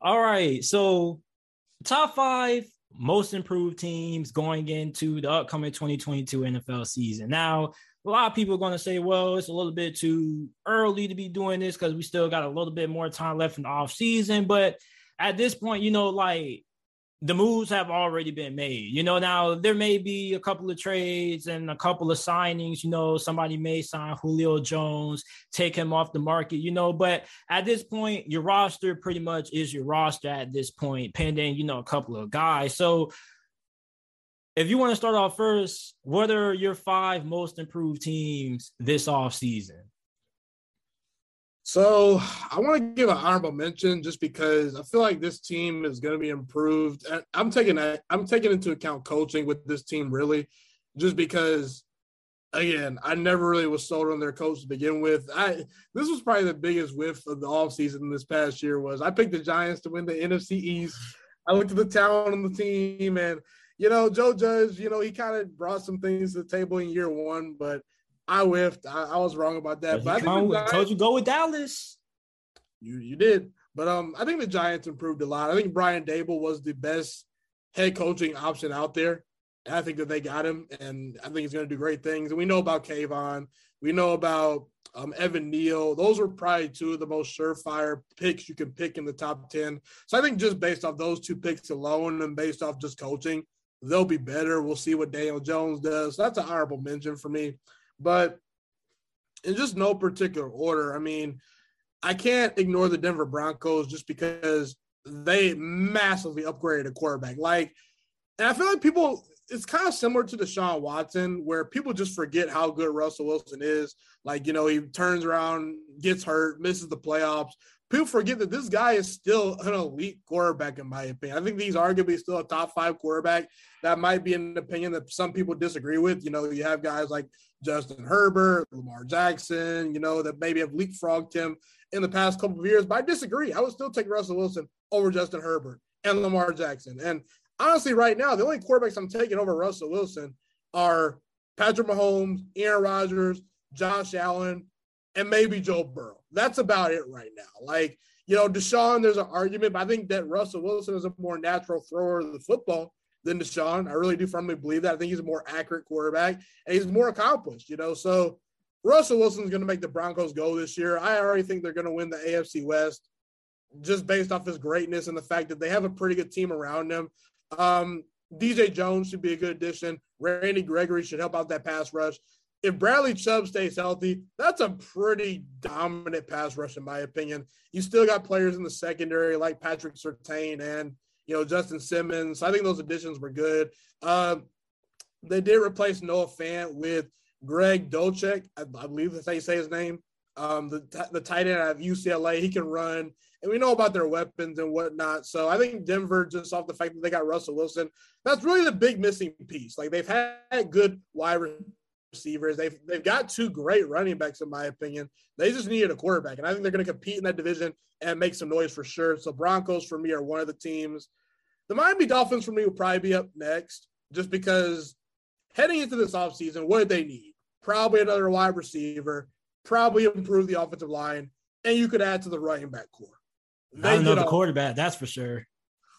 All right. So, top five most improved teams going into the upcoming 2022 NFL season. Now, a lot of people are going to say, well, it's a little bit too early to be doing this because we still got a little bit more time left in the off season. But at this point, you know, like the moves have already been made. You know, now there may be a couple of trades and a couple of signings. You know, somebody may sign Julio Jones, take him off the market, you know, but at this point, your roster pretty much is your roster at this point, pending, you know, a couple of guys. So if you want to start off first, what are your five most improved teams this off season? So I want to give an honorable mention just because I feel like this team is going to be improved. I'm taking I'm taking into account coaching with this team really, just because again, I never really was sold on their coach to begin with. I this was probably the biggest whiff of the offseason this past year was I picked the Giants to win the NFC East. I looked at the talent on the team and you know, Joe Judge, you know, he kind of brought some things to the table in year one, but I whiffed. I, I was wrong about that. But, but I Giants, told you go with Dallas. You you did. But um, I think the Giants improved a lot. I think Brian Daboll was the best head coaching option out there. And I think that they got him, and I think he's going to do great things. And we know about Kayvon. We know about um, Evan Neal. Those were probably two of the most surefire picks you can pick in the top 10. So I think just based off those two picks alone and based off just coaching, they'll be better. We'll see what Daniel Jones does. That's an honorable mention for me. But in just no particular order, I mean, I can't ignore the Denver Broncos just because they massively upgraded a quarterback. Like, and I feel like people, it's kind of similar to Deshaun Watson, where people just forget how good Russell Wilson is. Like, you know, he turns around, gets hurt, misses the playoffs, people forget that this guy is still an elite quarterback, in my opinion. I think he's arguably still a top five quarterback. That might be an opinion that some people disagree with. You know, you have guys like Justin Herbert, Lamar Jackson, you know, that maybe have leapfrogged him in the past couple of years. But I disagree. I would still take Russell Wilson over Justin Herbert and Lamar Jackson. And honestly, right now, the only quarterbacks I'm taking over Russell Wilson are Patrick Mahomes, Aaron Rodgers, Josh Allen, and maybe Joe Burrow. That's about it right now. Like, you know, Deshaun, there's an argument, but I think that Russell Wilson is a more natural thrower of the football than Deshaun. I really do firmly believe that. I think he's a more accurate quarterback and he's more accomplished, you know. So Russell Wilson's going to make the Broncos go this year. I already think they're going to win the AFC West just based off his greatness and the fact that they have a pretty good team around him. Um, DJ Jones should be a good addition. Randy Gregory should help out that pass rush if Bradley Chubb stays healthy, that's a pretty dominant pass rush, in my opinion. You still got players in the secondary like Patrick Surtain and you know Justin Simmons. I think those additions were good. Uh, they did replace Noah Fant with Greg Dulcich. I, I, believe that's how you say his name. Um, the the tight end of UCLA, he can run, and we know about their weapons and whatnot. So I think Denver, just off the fact that they got Russell Wilson, that's really the big missing piece. Like they've had good wide receivers. They've they've got two great running backs, in my opinion. They just needed a quarterback, and I think they're going to compete in that division and make some noise for sure. So Broncos for me are one of the teams. The Miami Dolphins for me will probably be up next, just because heading into this offseason, what did they need? Probably another wide receiver, probably improve the offensive line, and you could add to the running back core. They Not another quarterback, that's for sure.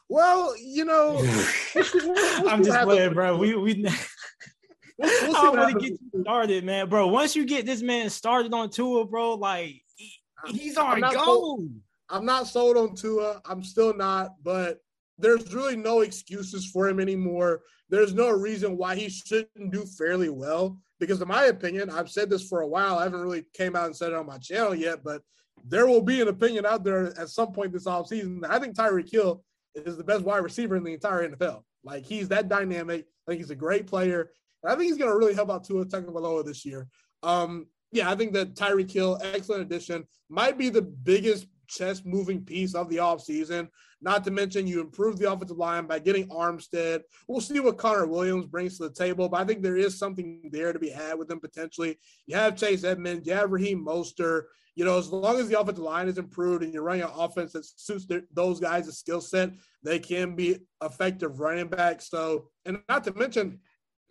Well, you know, I'm just playing, bro. We we We'll, we'll I want to get you started, man, bro. Once you get this man started on Tua, bro, like he, he's on go. Sold, I'm not sold on Tua. I'm still not, but there's really no excuses for him anymore. There's no reason why he shouldn't do fairly well. Because in my opinion, I've said this for a while. I haven't really came out and said it on my channel yet, but there will be an opinion out there at some point this offseason. I think Tyreek Hill is the best wide receiver in the entire NFL. Like he's that dynamic. I think he's a great player. And I think he's going to really help out Tua Tagovailoa this year. Um, yeah, I think that Tyreek Hill, excellent addition, might be the biggest chess moving piece of the offseason. Not to mention, you improve the offensive line by getting Armstead. We'll see what Connor Williams brings to the table, but I think there is something there to be had with him potentially. You have Chase Edmonds, you have Raheem Mostert. You know, as long as the offensive line is improved and you're running an offense that suits their, those guys' skill set, they can be effective running backs. So, and not to mention,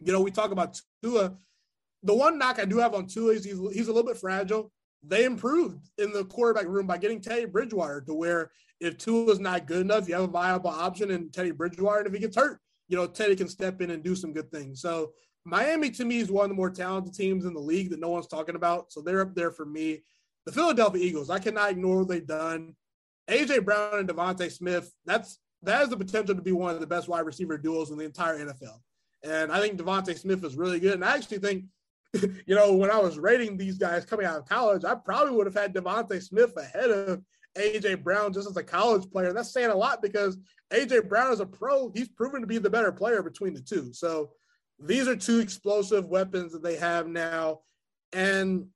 you know, we talk about Tua. The one knock I do have on Tua is he's, he's a little bit fragile. they improved in the quarterback room by getting Teddy Bridgewater to where if Tua is not good enough, you have a viable option in Teddy Bridgewater. And if he gets hurt, you know, Teddy can step in and do some good things. So Miami to me is one of the more talented teams in the league that no one's talking about. So they're up there for me. The Philadelphia Eagles, I cannot ignore what they've done. AJ Brown and DeVonta Smith, that's that has the potential to be one of the best wide receiver duels in the entire NFL. And I think DeVonta Smith is really good. And I actually think, you know, when I was rating these guys coming out of college, I probably would have had DeVonta Smith ahead of AJ Brown just as a college player. That's saying a lot because AJ Brown is a pro. He's proven to be the better player between the two. So these are two explosive weapons that they have now. And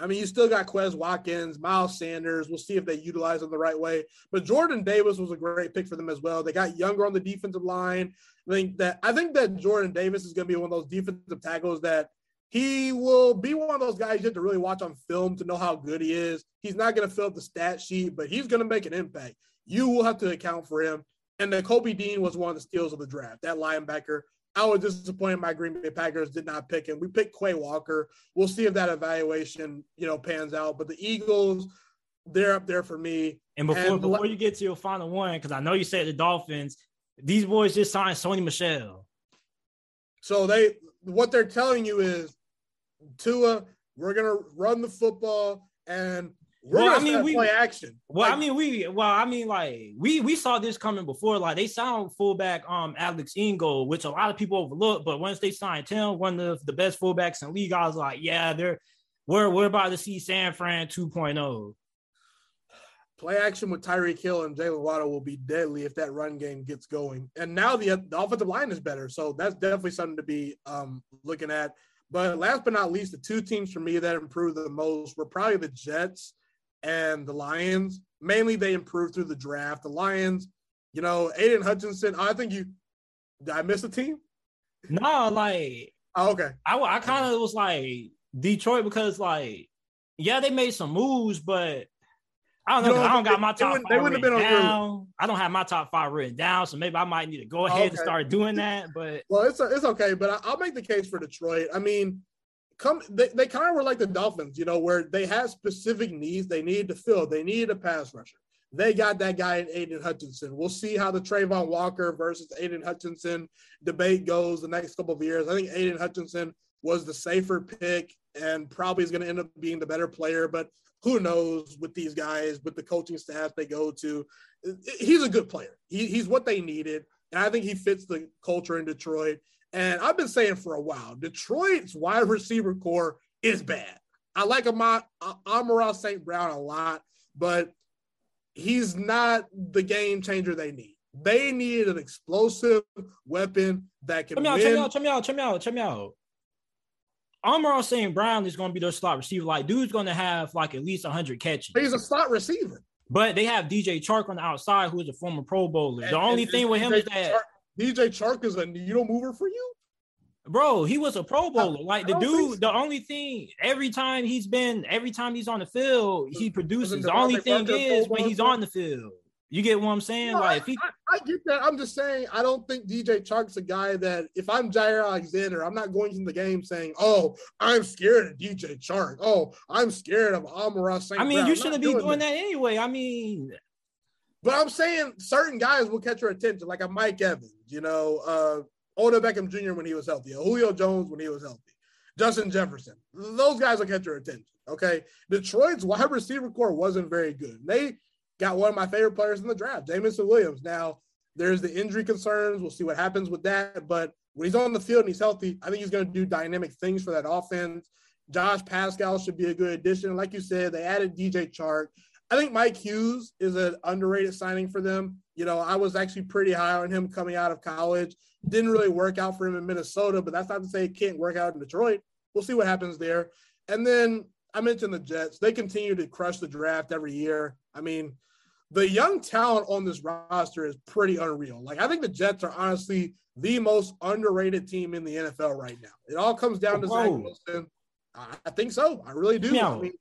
I mean, you still got Quez Watkins, Miles Sanders. We'll see if they utilize them the right way. But Jordan Davis was a great pick for them as well. They got younger on the defensive line. I think that I think that Jordan Davis is going to be one of those defensive tackles that he will be one of those guys you have to really watch on film to know how good he is. He's not going to fill up the stat sheet, but he's going to make an impact. You will have to account for him. And then Kobe Dean was one of the steals of the draft. That linebacker I was disappointed my Green Bay Packers did not pick him. We picked Quay Walker. We'll see if that evaluation, you know, pans out. But the Eagles, they're up there for me. And before and before you get to your final one, because I know you said the Dolphins, these boys just signed Sony Michel. So they what they're telling you is Tua, we're gonna run the football and we're well, I mean, we play action. Well, like, I mean, we well, I mean, like we we saw this coming before. Like they signed fullback um Alex Ingold, which a lot of people overlook. But once they signed him, one of the best fullbacks in league, I was like, yeah, they're we're we're about to see San Fran 2.0. Play action with Tyreek Hill and Jaylen Waddle will be deadly if that run game gets going. And now the, the offensive line is better, so that's definitely something to be um looking at. But last but not least, the two teams for me that improved the most were probably the Jets and the Lions. Mainly, they improved through the draft. The Lions, you know, Aidan Hutchinson. I think you. Did I miss a team? No, like. Oh, okay. I I kind of was like Detroit because like, yeah, they made some moves, but I don't know. You know I don't got my top five they written down. I don't have my top five written down, so maybe I might need to go ahead okay. and start doing that. But well, it's it's okay. But I'll make the case for Detroit. I mean, come they, they kind of were like the Dolphins, you know, where they had specific needs they needed to fill. They needed a pass rusher. They got that guy in Aidan Hutchinson. We'll see how the Travon Walker versus Aidan Hutchinson debate goes the next couple of years. I think Aidan Hutchinson was the safer pick and probably is going to end up being the better player. But who knows with these guys, with the coaching staff they go to. He's a good player. He, he's what they needed. And I think he fits the culture in Detroit. And I've been saying for a while, Detroit's wide receiver core is bad. I like Amon, uh, Amon St. Brown a lot, but he's not the game changer they need. They need an explosive weapon that can check me out, win. Check me out, check me out, check me out. Amon St. Brown is going to be their slot receiver. Like, dude's going to have like at least 100 catches. He's a slot receiver. But they have DJ Chark on the outside, who is a former Pro Bowler. The only and, thing with him DJ is that Chark, DJ Chark is a needle mover for you? Bro, he was a Pro Bowler. Like the dude, so. the only thing every time he's been, every time he's on the field, he produces. The only thing is when he's on the field. You get what I'm saying? No, like, I, he, I, I, get that. I'm just saying, I don't think DJ Chark's a guy that if I'm Jaire Alexander, I'm not going into the game saying, "Oh, I'm scared of DJ Chark. Oh, I'm scared of Amon St. I mean, Brown. you shouldn't be doing, doing that. that anyway. I mean, but I'm saying certain guys will catch your attention, like a Mike Evans, you know, uh, Odell Beckham Jr. when he was healthy, Julio Jones when he was healthy, Justin Jefferson. Those guys will catch your attention. Okay. Detroit's wide receiver core wasn't very good. They got one of my favorite players in the draft, Jameson Williams. Now, there's the injury concerns. We'll see what happens with that. But when he's on the field and he's healthy, I think he's going to do dynamic things for that offense. Josh Paschal should be a good addition. Like you said, they added DJ Chark. I think Mike Hughes is an underrated signing for them. You know, I was actually pretty high on him coming out of college. Didn't really work out for him in Minnesota, but that's not to say it can't work out in Detroit. We'll see what happens there. And then I mentioned the Jets. They continue to crush the draft every year. I mean, the young talent on this roster is pretty unreal. Like, I think the Jets are honestly the most underrated team in the NFL right now. It all comes down to Whoa. Zach Wilson. I think so. I really do. Now, I mean,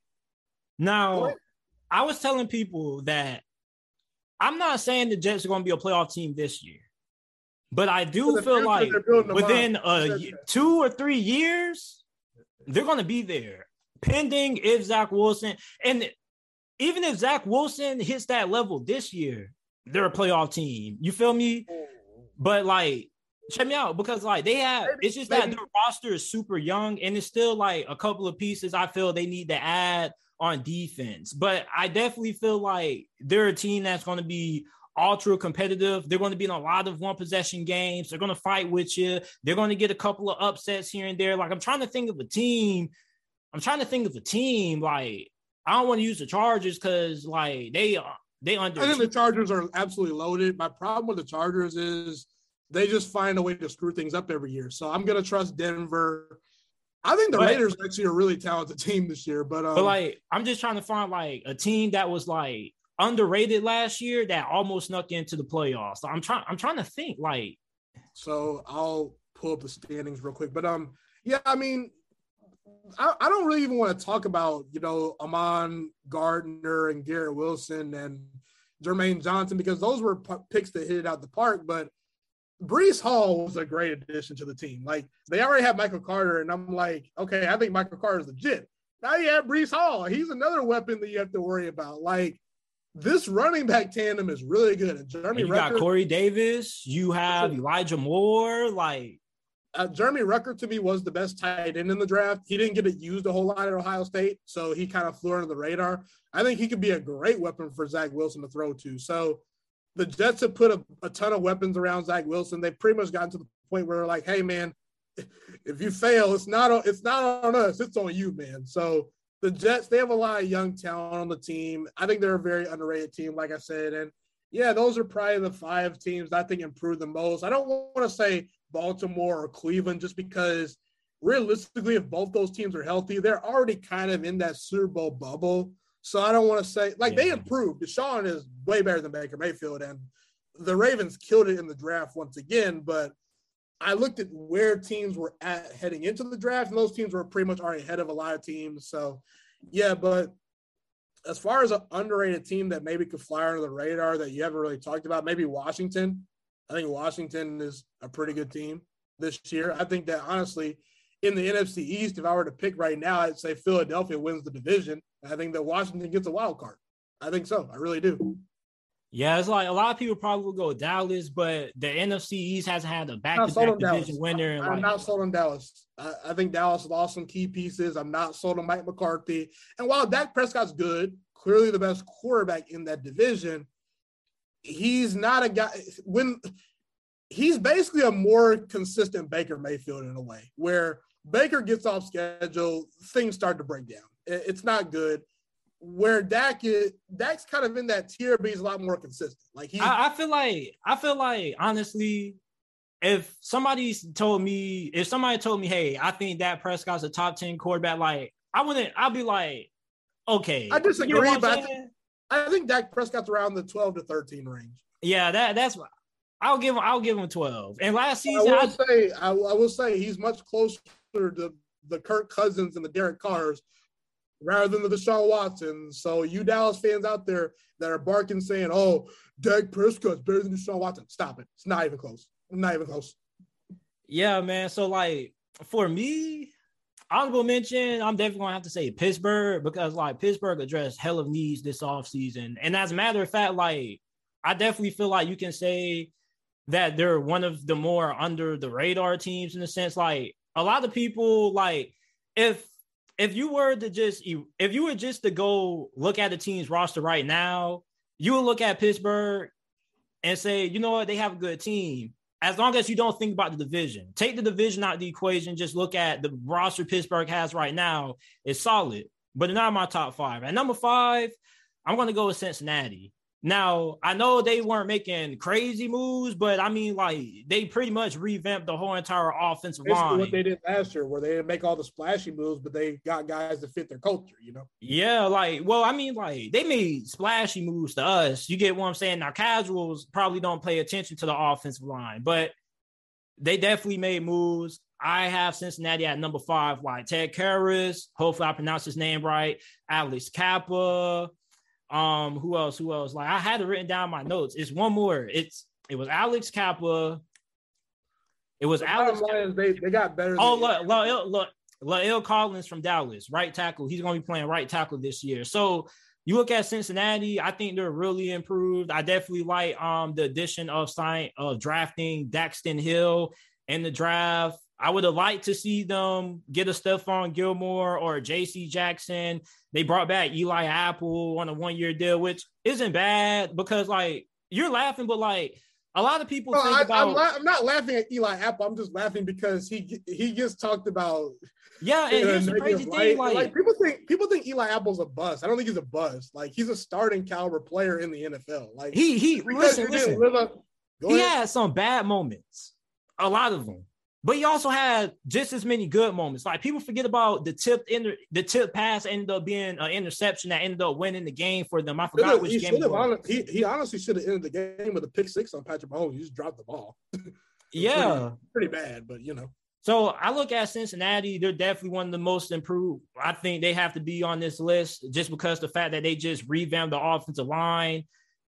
now I was telling people that I'm not saying the Jets are going to be a playoff team this year, but I do feel like within a two or three years, they're going to be there. pending if Zach Wilson and even if Zach Wilson hits that level this year, they're a playoff team. You feel me? But like, check me out because like they have it's just that their roster is super young and it's still like a couple of pieces I feel they need to add on defense. But I definitely feel like they're a team that's going to be ultra competitive. They're going to be in a lot of one possession games. They're going to fight with you. They're going to get a couple of upsets here and there. Like I'm trying to think of a team. I'm trying to think of a team like I don't want to use the Chargers because like they are they under. I think the Chargers are absolutely loaded. My problem with the Chargers is they just find a way to screw things up every year. So I'm gonna trust Denver. I think the but, Raiders actually are a really talented team this year, but um, but like I'm just trying to find like a team that was like underrated last year that almost snuck into the playoffs. So I'm trying I'm trying to think like. So I'll pull up the standings real quick, but um, yeah, I mean, I, I don't really even want to talk about, you know, Ahmad Gardner and Garrett Wilson and Jermaine Johnson because those were p- picks that hit it out the park. But Breece Hall was a great addition to the team. Like they already have Michael Carter, and I'm like, okay, I think Michael Carter is legit. Now you have Breece Hall. He's another weapon that you have to worry about. Like this running back tandem is really good. And Jeremy, and you Ruckert, got Corey Davis. You have Elijah Moore. Like uh, Jeremy Ruckert to me was the best tight end in the draft. He didn't get it used a whole lot at Ohio State, so he kind of flew under the radar. I think he could be a great weapon for Zach Wilson to throw to. So the Jets have put a, a ton of weapons around Zach Wilson. They've pretty much gotten to the point where they're like, "Hey, man, if you fail, it's not on, it's not on us. It's on you, man." So the Jets they have a lot of young talent on the team. I think they're a very underrated team, like I said, and yeah, those are probably the five teams I think improved the most. I don't want to say Baltimore or Cleveland just because realistically, if both those teams are healthy, they're already kind of in that Super Bowl bubble. So I don't want to say like yeah. they improved. Deshaun is way better than Baker Mayfield, and the Ravens killed it in the draft once again. But I looked at where teams were at heading into the draft, and those teams were pretty much already ahead of a lot of teams. So yeah, but as far as an underrated team that maybe could fly under the radar that you haven't really talked about, maybe Washington. I think Washington is a pretty good team this year. I think that honestly, in the NFC East, if I were to pick right now, I'd say Philadelphia wins the division. I think that Washington gets a wild card. I think so. I really do. Yeah, it's like a lot of people probably will go Dallas, but the NFC East hasn't had a back-to-back division winner. I'm like, not sold on Dallas. I, I, think Dallas lost some key pieces. I'm not sold on Mike McCarthy. And while Dak Prescott's good, clearly the best quarterback in that division, he's not a guy when he's basically a more consistent Baker Mayfield in a way where Baker gets off schedule, things start to break down. It's not good. Where Dak is, Dak's kind of in that tier, but he's a lot more consistent. Like he, I, I feel like, I feel like honestly, if somebody told me, if somebody told me, hey, I think Dak Prescott's a top ten quarterback, like I wouldn't, I'd be like, okay. I disagree, you know but I think Dak Prescott's around the 12 to 13 range. Yeah, that that's I'll give him I'll give him 12. And last season I will I, say I, I, will say he's much closer to the Kirk Cousins and the Derek Carrs rather than the Deshaun Watson. So you Dallas fans out there that are barking saying, "Oh, Dak Prescott's better than Deshaun Watson," stop it. It's not even close. Not even close. Yeah, man. So like for me, honorable mention, I'm definitely gonna have to say Pittsburgh because like Pittsburgh addressed hell of needs this offseason. And as a matter of fact, like I definitely feel like you can say that they're one of the more under the radar teams in the sense like a lot of people like if if you were to just if you were just to go look at the team's roster right now, you would look at Pittsburgh and say, you know what, they have a good team as long as you don't think about the division, take the division out of the equation, just look at the roster Pittsburgh has right now, it's solid, but they're not my top five. At number five, I'm going to go with Cincinnati. Now, I know they weren't making crazy moves, but I mean, like they pretty much revamped the whole entire offensive Basically line. What they did last year, where they didn't make all the splashy moves, but they got guys to fit their culture, you know? Yeah, like, well, I mean, like they made splashy moves to us. You get what I'm saying? Now, casuals probably don't pay attention to the offensive line, but they definitely made moves. I have Cincinnati at number five, like Ted Karras. Hopefully, I pronounce his name right. Alex Cappa. Um, who else? Who else? Like I had it written down my notes. It's one more. It's it was Alex Cappa. It was the Alex. They, they got better. Oh look, look, look, La'el Collins from Dallas, right tackle. He's going to be playing right tackle this year. So you look at Cincinnati, I think they're really improved. I definitely like um the addition of sign of drafting Daxton Hill in the draft. I would have liked to see them get a Stephon Gilmore or a JC Jackson. They brought back Eli Apple on a one year deal, which isn't bad because like you're laughing, but like a lot of people no, think I, about. I'm, la- I'm, not laughing at Eli Apple. I'm just laughing because he he gets talked about. Yeah, and here's the crazy thing: like, like, people think people think Eli Apple's a bust. I don't think he's a bust. Like he's a starting caliber player in the NFL. Like he he listen listen. Up, he ahead. had some bad moments, a lot of them. But he also had just as many good moments. Like people forget about the tip in the tip pass ended up being an interception that ended up winning the game for them. I forgot which game. Honest, he, he honestly should have ended the game with a pick six on Patrick Mahomes. He just dropped the ball. yeah, pretty, pretty bad, but you know. So I look at Cincinnati, they're definitely one of the most improved. I think they have to be on this list just because the fact that they just revamped the offensive line.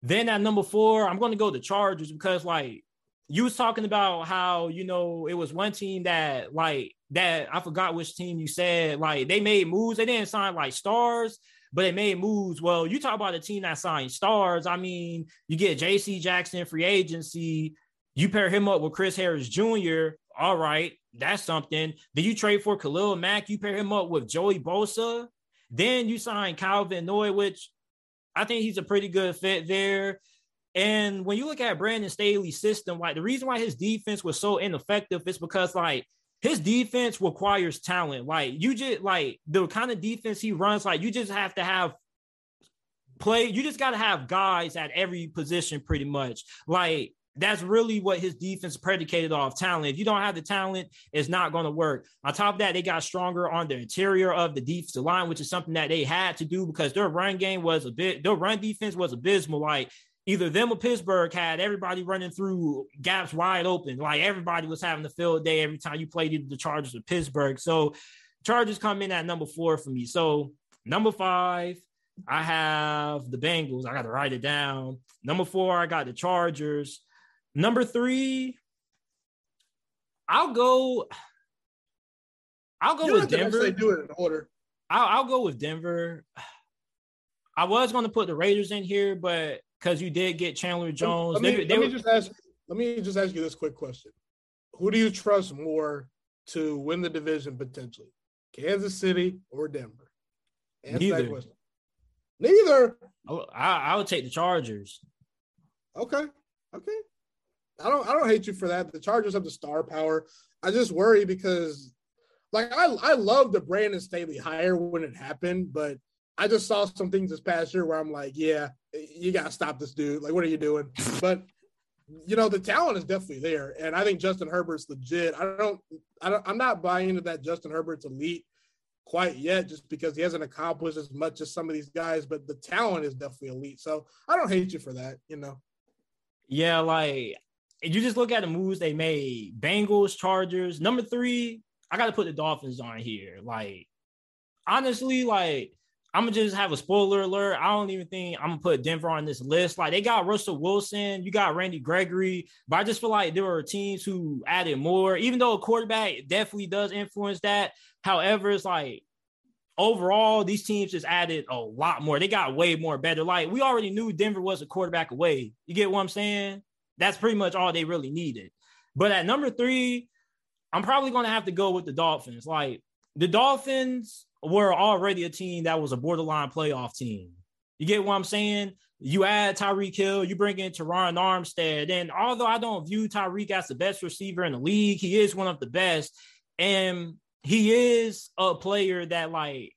Then at number four, I'm going to go the Chargers because like you was talking about how you know it was one team that like that I forgot which team you said like they made moves. They didn't sign like stars, but they made moves. Well, you talk about a team that signed stars. I mean, you get J.C. Jackson free agency. You pair him up with Chris Harris Jr. All right, that's something. Then you trade for Khalil Mack. You pair him up with Joey Bosa. Then you sign Kyle Van Noy, which I think he's a pretty good fit there. And when you look at Brandon Staley's system, like the reason why his defense was so ineffective is because like his defense requires talent. Like you just like the kind of defense he runs, like you just have to have play. You just got to have guys at every position, pretty much. Like that's really what his defense predicated off talent. If you don't have the talent, it's not going to work. On top of that, they got stronger on the interior of the defensive line, which is something that they had to do because their run game was a bit, their run defense was abysmal. Like either them or Pittsburgh had everybody running through gaps wide open. Like everybody was having a field day every time you played either the Chargers or Pittsburgh. So Chargers come in at number four for me. So number five, I have the Bengals. I got to write it down. Number four, I got the Chargers. Number three, I'll go. I'll go you with Denver. They do it in order. I'll, I'll go with Denver. I was going to put the Raiders in here, but because you did get Chandler Jones. Let me, they, they let me just ask. Let me just ask you this quick question: Who do you trust more to win the division potentially, Kansas City or Denver? Answer Neither. that question. Neither. Oh, I, I would take the Chargers. Okay. Okay. I don't. I don't hate you for that. The Chargers have the star power. I just worry because, like, I I love the Brandon Staley hire when it happened, but I just saw some things this past year where I'm like, yeah, you got to stop this dude. Like, what are you doing? But you know, the talent is definitely there, and I think Justin Herbert's legit. I don't, I don't, I'm not buying into that Justin Herbert's elite quite yet, just because he hasn't accomplished as much as some of these guys. But the talent is definitely elite, so I don't hate you for that. You know. Yeah, like you just look at the moves they made: Bengals, Chargers. Number three, I got to put the Dolphins on here. Like, honestly, like I'm gonna just have a spoiler alert. I don't even think I'm gonna put Denver on this list. Like they got Russell Wilson, you got Randy Gregory, but I just feel like there were teams who added more, even though a quarterback definitely does influence that. However, it's like overall, these teams just added a lot more. They got way more better. Like we already knew Denver was a quarterback away. You get what I'm saying? That's pretty much all they really needed. But at number three, I'm probably gonna have to go with the Dolphins. Like the Dolphins were already a team that was a borderline playoff team. You get what I'm saying? You add Tyreek Hill, you bring in Terron Armstead. And although I don't view Tyreek as the best receiver in the league, he is one of the best. And he is a player that, like,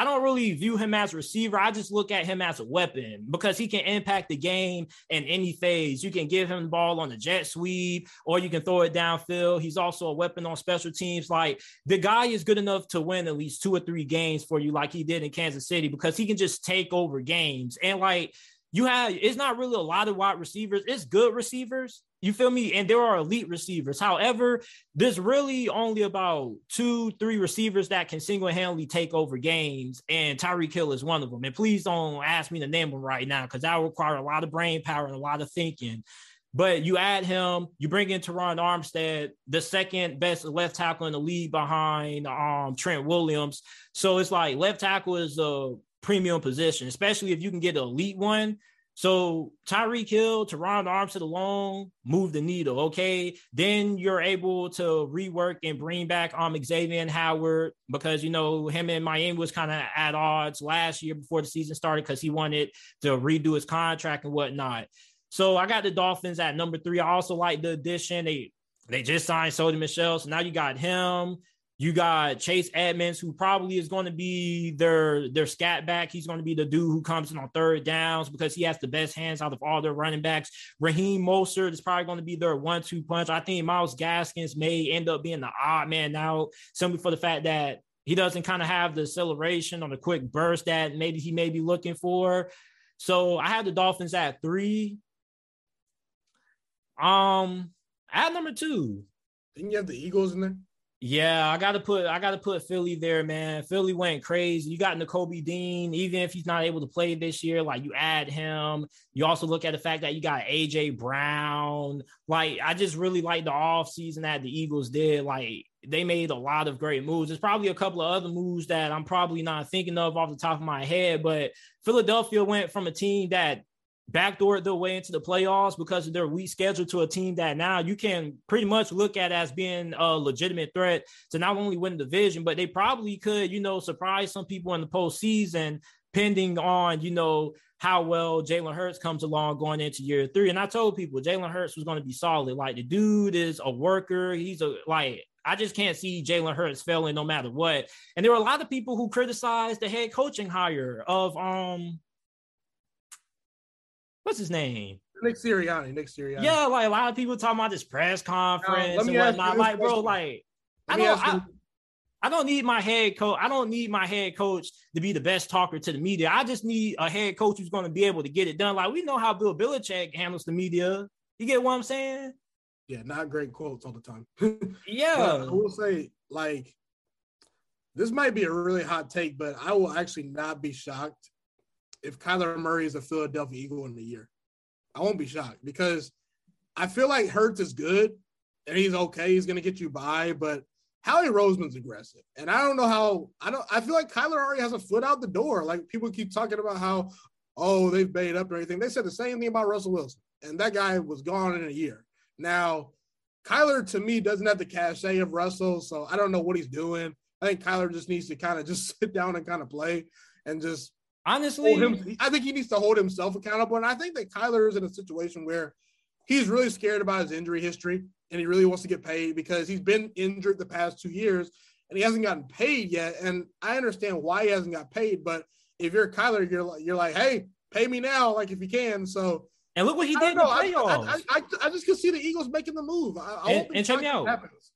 I don't really view him as receiver. I just look at him as a weapon because he can impact the game in any phase. You can give him the ball on the jet sweep or you can throw it downfield. He's also a weapon on special teams. Like the guy is good enough to win at least two or three games for you, like he did in Kansas City, because he can just take over games. And like you have it's not really a lot of wide receivers. It's good receivers. You feel me? And there are elite receivers. However, there's really only about two, three receivers that can single-handedly take over games, and Tyreek Hill is one of them. And please don't ask me to name them right now because that will require a lot of brain power and a lot of thinking. But you add him, you bring in Terron Armstead, the second best left tackle in the league behind um, Trent Williams. So it's like left tackle is a premium position, especially if you can get an elite one. So Tyreek Hill, Terron Armstead alone move the needle. Okay. Then you're able to rework and bring back um Xavien Howard because you know him and Miami was kind of at odds last year before the season started because he wanted to redo his contract and whatnot. So I got the Dolphins at number three. I also like the addition. They they just signed Sony Michel. So now you got him. You got Chase Edmonds, who probably is going to be their their scat back. He's going to be the dude who comes in on third downs because he has the best hands out of all their running backs. Raheem Mostert is probably going to be their one-two punch. I think Myles Gaskins may end up being the odd man now, simply for the fact that he doesn't kind of have the acceleration or the quick burst that maybe he may be looking for. So I have the Dolphins at three. Um, at number two. Didn't you have the Eagles in there? Yeah, I gotta put I gotta put Philly there, man. Philly went crazy. You got Nakobe Dean, even if he's not able to play this year, like you add him. You also look at the fact that you got AJ Brown. Like, I just really like the off season that the Eagles did. Like, they made a lot of great moves. There's probably a couple of other moves that I'm probably not thinking of off the top of my head, but Philadelphia went from a team that backdoored their way into the playoffs because of their weak schedule to a team that now you can pretty much look at as being a legitimate threat to not only win the division, but they probably could, you know, surprise some people in the postseason, pending on, you know, how well Jalen Hurts comes along going into year three. And I told people Jalen Hurts was going to be solid. Like the dude is a worker. He's a like I just can't see Jalen Hurts failing no matter what. And there were a lot of people who criticized the head coaching hire of um what's his name? Nick Sirianni. Nick Sirianni. Yeah, like a lot of people talking about this press conference and whatnot. Like, bro, like I don't. I, I don't need my head coach. I don't need my head coach to be the best talker to the media. I just need a head coach who's going to be able to get it done. Like we know how Bill Belichick handles the media. You get what I'm saying? Yeah, not great quotes all the time. yeah, but I will say like this might be a really hot take, but I will actually not be shocked if Kyler Murray is a Philadelphia Eagle in the year. I won't be shocked because I feel like Hurts is good and he's okay. He's going to get you by, but Howie Roseman's aggressive. And I don't know how, I don't, I feel like Kyler already has a foot out the door. Like people keep talking about how, oh, they've made up and everything. They said the same thing about Russell Wilson, and that guy was gone in a year. Now, Kyler to me doesn't have the cachet of Russell, so I don't know what he's doing. I think Kyler just needs to kind of just sit down and kind of play and just Honestly, him, I think he needs to hold himself accountable. And I think that Kyler is in a situation where he's really scared about his injury history and he really wants to get paid because he's been injured the past two years and he hasn't gotten paid yet. And I understand why he hasn't got paid, but if you're Kyler, you're like, you're like, hey, pay me now, like if you can. So and look what he did in the playoffs. I, I, I, I, just can see the Eagles making the move. I, and, and check me out. Happens.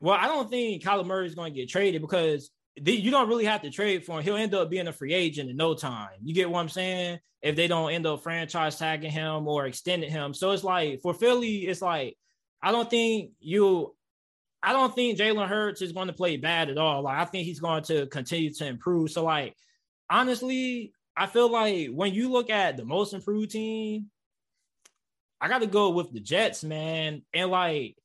Well, I don't think Kyler Murray is going to get traded because you don't really have to trade for him. He'll end up being a free agent in no time. You get what I'm saying? If they don't end up franchise tagging him or extending him. So it's like for Philly, it's like I don't think you I don't think Jalen Hurts is going to play bad at all. Like I think he's going to continue to improve. So like honestly, I feel like when you look at the most improved team, I got to go with the Jets, man. And like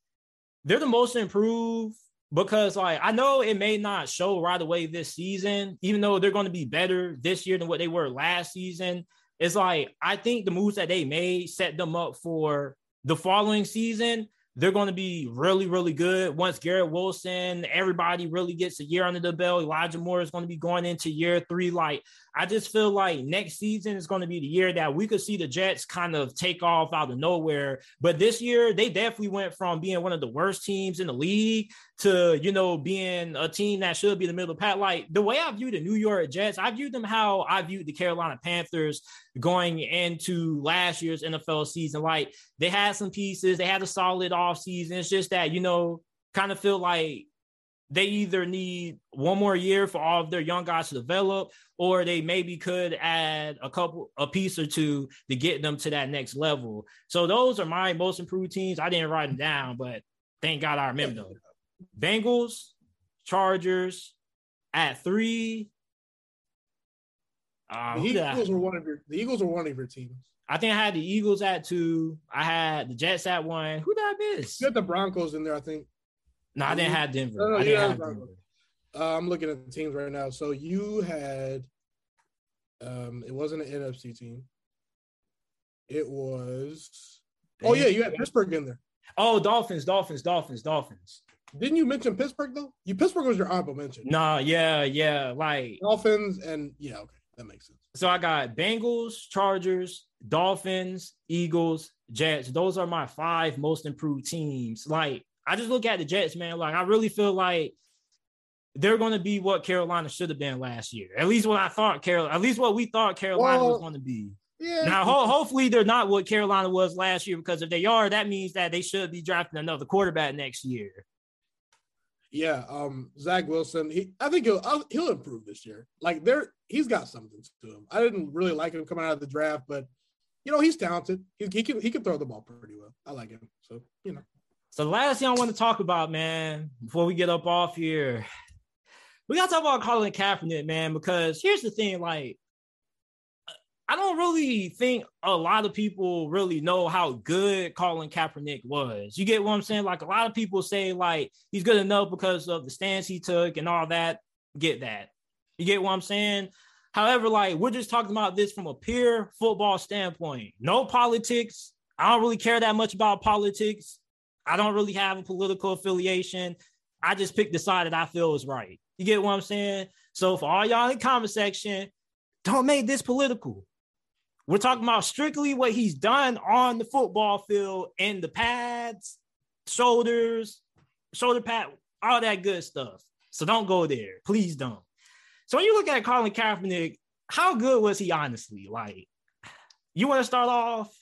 they're the most improved because like I know it may not show right away this season, even though they're going to be better this year than what they were last season. It's like I think the moves that they made set them up for the following season they're going to be really, really good once Garrett Wilson, everybody really gets a year under the belt. Elijah Moore is going to be going into year three. Like, I just feel like next season is going to be the year that we could see the Jets kind of take off out of nowhere. But this year, they definitely went from being one of the worst teams in the league to, you know, being a team that should be in the middle of the pack. Like, the way I view the New York Jets, I view them how I viewed the Carolina Panthers going into last year's NFL season. Like, they had some pieces, they had a solid offseason. It's just that, you know, kind of feel like they either need one more year for all of their young guys to develop, or they maybe could add a couple, a piece or two to get them to that next level. So those are my most improved teams. I didn't write them down, but thank God I remember them. Bengals, Chargers at three. Uh, the who did I- Eagles were one of your the Eagles were one of your teams. I think I had the Eagles at two. I had the Jets at one. Who did I miss? You had the Broncos in there, I think. No, I didn't have Denver. No, no, I you didn't had have Broncos. Denver. Uh, I'm looking at the teams right now. So you had, um, it wasn't an NFC team. It was. Oh yeah, you had Pittsburgh in there. Oh, Dolphins, Dolphins, Dolphins, Dolphins. Didn't you mention Pittsburgh though? You Pittsburgh was your honorable mention. Nah, yeah, yeah. Like Dolphins and yeah, okay, that makes sense. so I got Bengals, Chargers, Dolphins, Eagles, Jets. Those are my five most improved teams. Like I just look at the Jets, man. Like I really feel like they're going to be what Carolina should have been last year. At least what I thought Carol, at least what we thought Carolina was going to be. Yeah. Now, ho- hopefully, they're not what Carolina was last year because if they are, that means that they should be drafting another quarterback next year. Yeah, um, Zach Wilson. He, I think he'll he'll improve this year. Like there, he's got something to him. I didn't really like him coming out of the draft, but you know he's talented. He, he can he can throw the ball pretty well. I like him. So you know, So, the last thing I want to talk about, man, before we get up off here, we got to talk about Colin Kaepernick, man, because here's the thing like, I don't really think a lot of people really know how good Colin Kaepernick was. You get what I'm saying? Like, a lot of people say, like, he's good enough because of the stance he took and all that. Get that. You get what I'm saying? However, like, we're just talking about this from a pure football standpoint. No politics. I don't really care that much about politics. I don't really have a political affiliation. I just pick the side that I feel is right. You get what I'm saying? So for all y'all in the comment section, don't make this political. We're talking about strictly what he's done on the football field and the pads, shoulders, shoulder pad, all that good stuff. So don't go there. Please don't. So when you look at Colin Kaepernick, how good was he honestly? Like, you want to start off?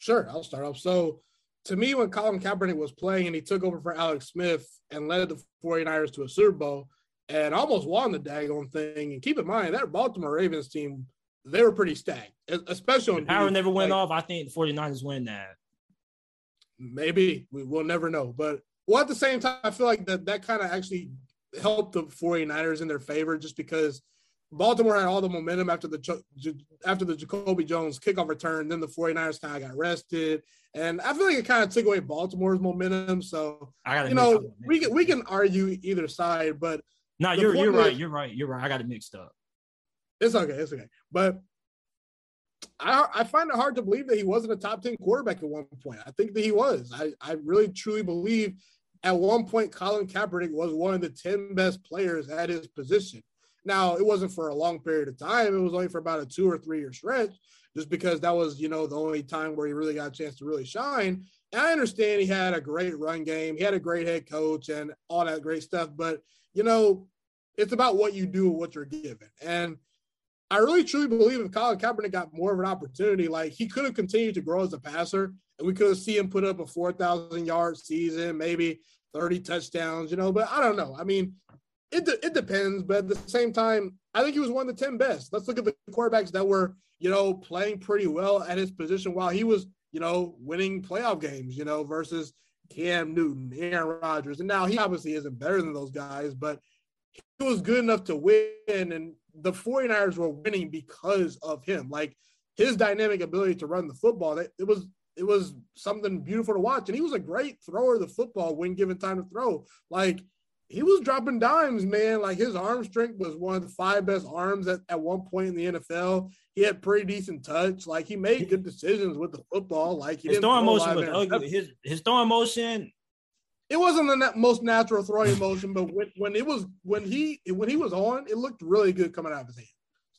sure, I'll start off. So to me, when Colin Kaepernick was playing and he took over for Alex Smith and led the 49ers to a Super Bowl and almost won the daggone thing. And keep in mind that Baltimore Ravens team, they were pretty stacked, especially on Power never went Like, off. I think the 49ers win that. Maybe we will never know. But well, at the same time, I feel like that that kind of actually helped the 49ers in their favor just because Baltimore had all the momentum after the after the Jacoby Jones kickoff return. Then the 49ers kind of got rested. And I feel like it kind of took away Baltimore's momentum. So, you know, we can we can argue either side, but No, you're you're right. You're right. You're right. I got it mixed up. It's okay. It's okay. But I, I find it hard to believe that he wasn't a top 10 quarterback at one point. I think that he was. I, I really truly believe at one point Colin Kaepernick was one of the 10 best players at his position. Now, it wasn't for a long period of time. It was only for about a two or three year stretch, just because that was, you know, the only time where he really got a chance to really shine. And I understand he had a great run game, he had a great head coach and all that great stuff. But, you know, it's about what you do and what you're given. And I really truly believe if Colin Kaepernick got more of an opportunity, like he could have continued to grow as a passer, and we could have seen him put up a four thousand yard season, maybe thirty touchdowns, you know. But I don't know. I mean, it de- it depends. But at the same time, I think he was one of the ten best. Let's look at the quarterbacks that were, you know, playing pretty well at his position while he was, you know, winning playoff games, you know, versus Cam Newton, Aaron Rodgers, and now he obviously isn't better than those guys, but he was good enough to win and the 49ers were winning because of him. Like his dynamic ability to run the football that it was it was something beautiful to watch. And he was a great thrower of the football when given time to throw. Like he was dropping dimes man. Like his arm strength was one of the five best arms at, at one point in the NFL he had pretty decent touch. Like he made good decisions with the football. Like he His didn't throwing motion was ugly. His his throwing motion. It wasn't the most natural throwing motion, but when, when it was when he when he was on, it looked really good coming out of his hand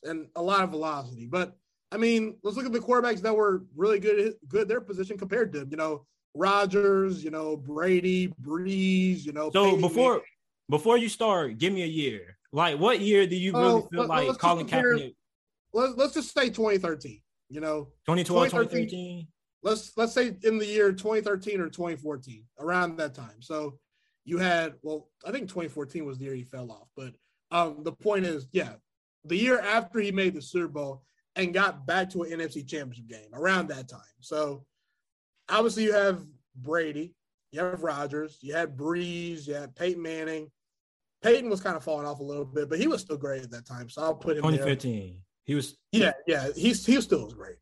and a lot of velocity. But I mean, let's look at the quarterbacks that were really good good their position compared to him. You know, Rodgers, you know, Brady, Brees, you know. So Peyton before Manning. before you start, give me a year. Like what year do you oh, really Oh, feel let- like Colin compare- Kaepernick? let's let's just say 2013. You know, 2012, 2013. 2013? Let's let's say in the year 2013 or 2014 around that time so you had well i think 2014 was the year he fell off but um the point is yeah the year after he made the super bowl and got back to an nfc championship game around that time so obviously you have brady you have Rodgers, you had Brees, you had Peyton Manning. Peyton was kind of falling off a little bit, but he was still great at that time. So I'll put him there. 2015. He was yeah, yeah. He's he still was great.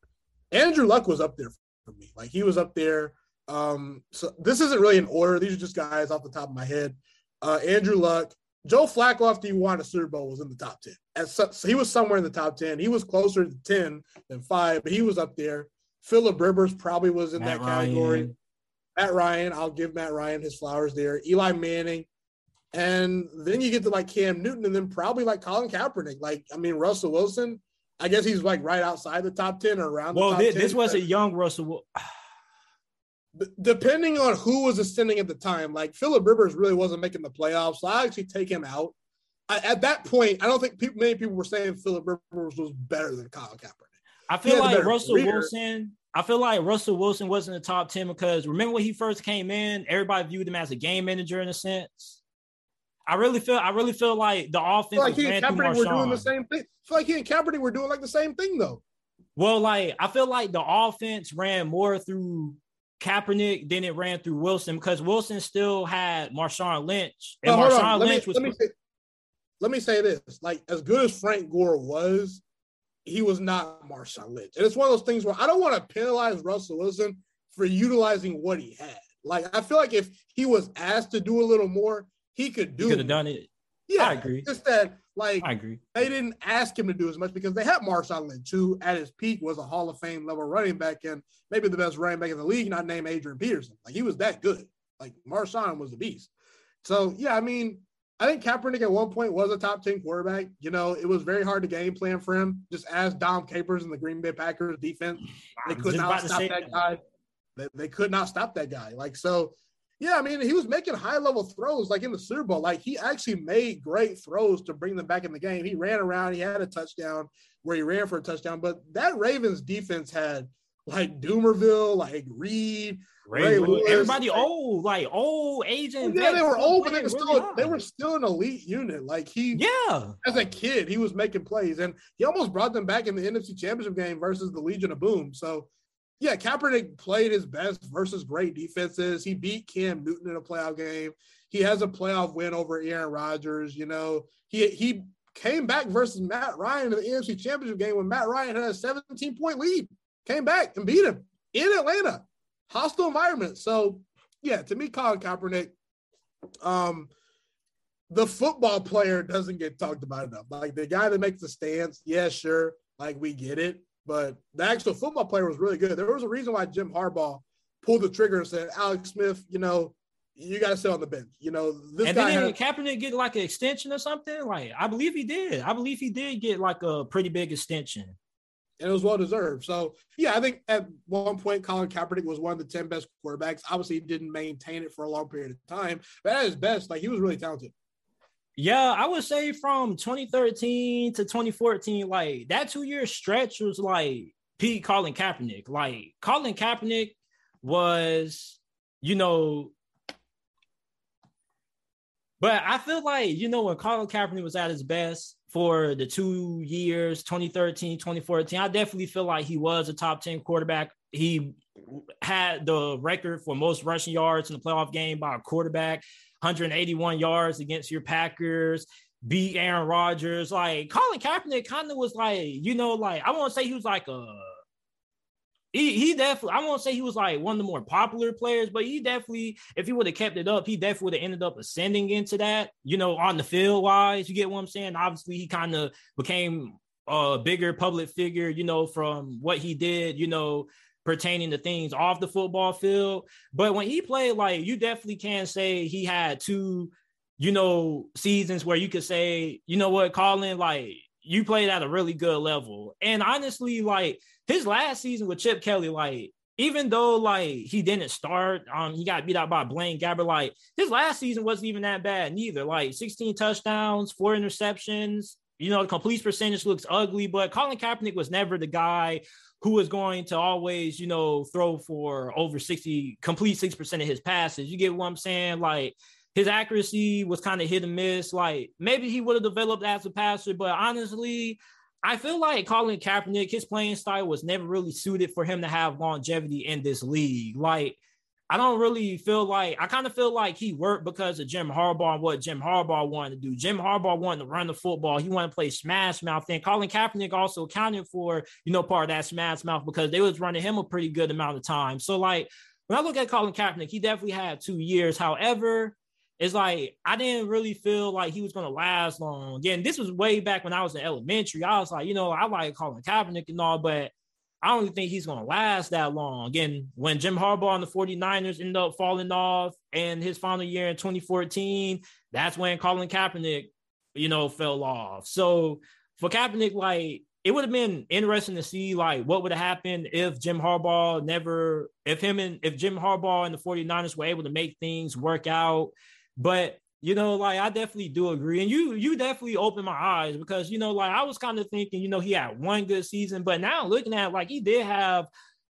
Andrew Luck was up there for me. Like he was up there. Um, so this isn't really an order. These are just guys off the top of my head. Uh, Andrew Luck, Joe Flacco after he won a Super Bowl was in the top ten. so, so he was somewhere in the top ten. He was closer to ten than five, but he was up there. Philip Rivers probably was in Matt that category. Ryan. Matt Ryan, I'll give Matt Ryan his flowers there. Eli Manning, and then you get to like Cam Newton, and then probably like Colin Kaepernick. Like I mean Russell Wilson. I guess he's like right outside the top ten or around. Well, this, this was a young Russell. depending on who was ascending at the time, like Philip Rivers really wasn't making the playoffs, so I actually take him out. I, at that point, I don't think people, many people were saying Philip Rivers was better than Kyle Kaepernick. I feel like Russell career. Wilson. I feel like Russell Wilson wasn't the top ten because remember when he first came in, everybody viewed him as a game manager in a sense. I really feel I really feel like the offense. like he and Kaepernick were doing the same thing. I feel like he and Kaepernick were doing like the same thing though. Well, like I feel like the offense ran more through Kaepernick than it ran through Wilson because Wilson still had Marshawn Lynch. And well, Marshawn Lynch me, was. Let me, say, let me say this: like as good as Frank Gore was, he was not Marshawn Lynch, and it's one of those things where I don't want to penalize Russell Wilson for utilizing what he had. Like I feel like if he was asked to do a little more, he could do. Could have done it. Yeah, I agree. Just that, like, I agree. They didn't ask him to do as much because they had Marshawn Lynch, who at his peak was a Hall of Fame level running back and maybe the best running back in the league, not named Adrian Peterson. Like he was that good. Like Marshawn was the beast. So yeah, I mean, I think Kaepernick at one point was a top 10 quarterback. You know, it was very hard to game plan for him. Just ask Dom Capers and the Green Bay Packers defense. They could not stop that guy. They, they could not stop that guy. Like, so yeah, I mean, he was making high level throws like in the Super Bowl. Like he actually made great throws to bring them back in the game. He ran around, he had a touchdown where he ran for a touchdown. But that Ravens defense had like Dumervil, like Reed, Ray, Ray Lewis, everybody like, old, like old agent. Yeah, they were old, but they were still really they were still an elite unit. Like he, yeah, as a kid, he was making plays, and he almost brought them back in the NFC Championship game versus the Legion of Boom. So yeah, Kaepernick played his best versus great defenses. He beat Cam Newton in a playoff game. He has a playoff win over Aaron Rodgers. You know, he he came back versus Matt Ryan in the NFC Championship game when Matt Ryan had a 17 point lead. Came back and beat him in Atlanta, hostile environment. So, yeah, to me, Colin Kaepernick, um, the football player doesn't get talked about enough. Like the guy that makes the stance, yeah, sure, like we get it. But the actual football player was really good. There was a reason why Jim Harbaugh pulled the trigger and said, Alex Smith, you know, you got to sit on the bench. You know, this guy. and guy didn't had... Kaepernick get like an extension or something? Like, I believe he did. I believe he did get like a pretty big extension. And it was well deserved. So, yeah, I think at one point, Colin Kaepernick was one of the 10 best quarterbacks. Obviously, he didn't maintain it for a long period of time, but at his best, like, he was really talented. Yeah, I would say from 2013 to 2014, like that two year stretch was like Pete Colin Kaepernick. Like Colin Kaepernick was, you know, but I feel like, you know, when Colin Kaepernick was at his best for the two years, 2013, 2014, I definitely feel like he was a top 10 quarterback. He had the record for most rushing yards in the playoff game by a quarterback. 181 yards against your Packers, beat Aaron Rodgers. Like Colin Kaepernick kind of was like, you know, like I won't say he was like a he, he definitely I won't say he was like one of the more popular players, but he definitely, if he would have kept it up, he definitely would have ended up ascending into that, you know, on the field wise. You get what I'm saying? Obviously, he kind of became a bigger public figure, you know, from what he did, you know, pertaining to things off the football field. But when he played, like you definitely can say he had two, you know, seasons where you could say, you know what, Colin, like you played at a really good level. And honestly, like his last season with Chip Kelly, like even though like he didn't start, um, he got beat out by Blaine Gabbert. Like his last season wasn't even that bad neither. Like 16 touchdowns, four interceptions. You know, the complete percentage looks ugly, but Colin Kaepernick was never the guy who is going to always, you know, throw for over 60, complete 6% of his passes. You get what I'm saying? Like his accuracy was kind of hit and miss. Like maybe he would have developed as a passer, but honestly, I feel like Colin Kaepernick, his playing style was never really suited for him to have longevity in this league. Like, I don't really feel like I kind of feel like he worked because of Jim Harbaugh and what Jim Harbaugh wanted to do. Jim Harbaugh wanted to run the football. He wanted to play smash mouth. And Colin Kaepernick also accounted for, you know, part of that smash mouth because they was running him a pretty good amount of time. So like when I look at Colin Kaepernick, he definitely had two years. However, it's like I didn't really feel like he was going to last long. Again, this was way back when I was in elementary. I was like, you know, I like Colin Kaepernick and all, but I don't think he's going to last that long. Again, when Jim Harbaugh and the 49ers ended up falling off and his final year in 2014, that's when Colin Kaepernick, you know, fell off. So for Kaepernick, like, it would have been interesting to see like what would have happened if Jim Harbaugh never if him and if Jim Harbaugh and the 49ers were able to make things work out. But you know, like I definitely do agree. And you you definitely opened my eyes because you know, like I was kind of thinking, you know, he had one good season, but now looking at like he did have,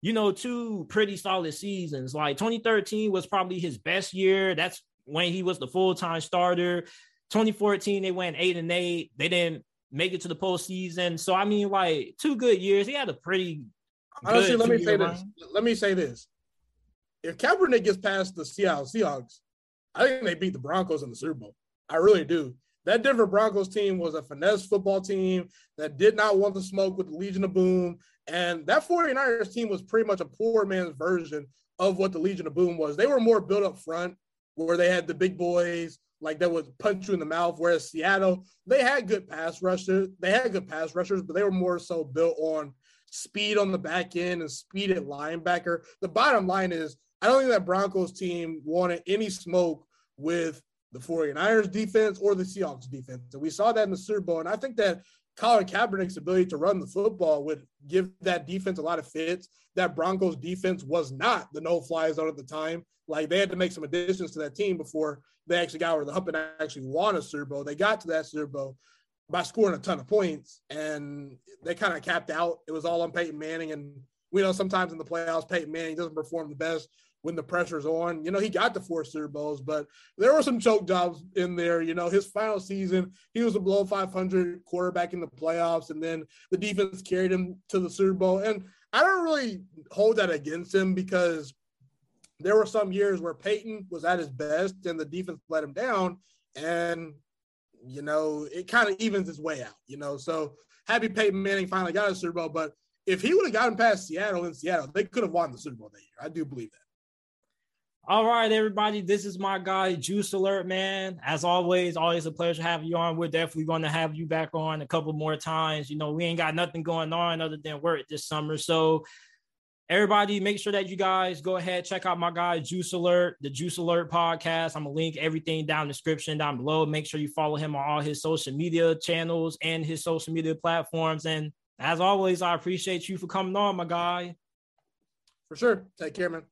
you know, two pretty solid seasons. Like 2013 was probably his best year. That's when he was the full-time starter. 2014, they went eight and eight. They didn't make it to the postseason. So I mean, like two good years. He had a pretty honestly. Let me say run. this. Let me say this. If Kaepernick gets past the Seattle Seahawks, I think they beat the Broncos in the Super Bowl. I really do. That Denver Broncos team was a finesse football team that did not want to smoke with the Legion of Boom. And that 49ers team was pretty much a poor man's version of what the Legion of Boom was. They were more built up front, where they had the big boys like that would punch you in the mouth. Whereas Seattle, they had good pass rushers. They had good pass rushers, but they were more so built on speed on the back end and speed at linebacker. The bottom line is I don't think that Broncos team wanted any smoke with the 49ers defense or the Seahawks defense. And we saw that in the Super Bowl. And I think that Colin Kaepernick's ability to run the football would give that defense a lot of fits. That Broncos defense was not the no fly zone at the time. Like they had to make some additions to that team before they actually got over the hump and actually won a Super Bowl. They got to that Super Bowl by scoring a ton of points and they kind of capped out. It was all on Peyton Manning. And we know sometimes in the playoffs, Peyton Manning doesn't perform the best when the pressure's on. You know, he got the four Super Bowls, but there were some choke jobs in there. You know, his final season, he was a below 500 quarterback in the playoffs, and then the defense carried him to the Super Bowl. And I don't really hold that against him because there were some years where Peyton was at his best and the defense let him down. And, you know, it kind of evens its way out, you know. So happy Peyton Manning finally got a Super Bowl. But if he would have gotten past Seattle in Seattle, they could have won the Super Bowl that year. I do believe that. All right, everybody. This is my guy, Juice Alert, man. As always, always a pleasure having you on. We're definitely going to have you back on a couple more times. You know, we ain't got nothing going on other than work this summer. So, everybody, make sure that you guys go ahead, check out my guy, Juice Alert, the Juice Alert podcast. I'm going to link everything down the description down below. Make sure you follow him on all his social media channels and his social media platforms. And as always, I appreciate you for coming on, my guy. For sure. Take care, man.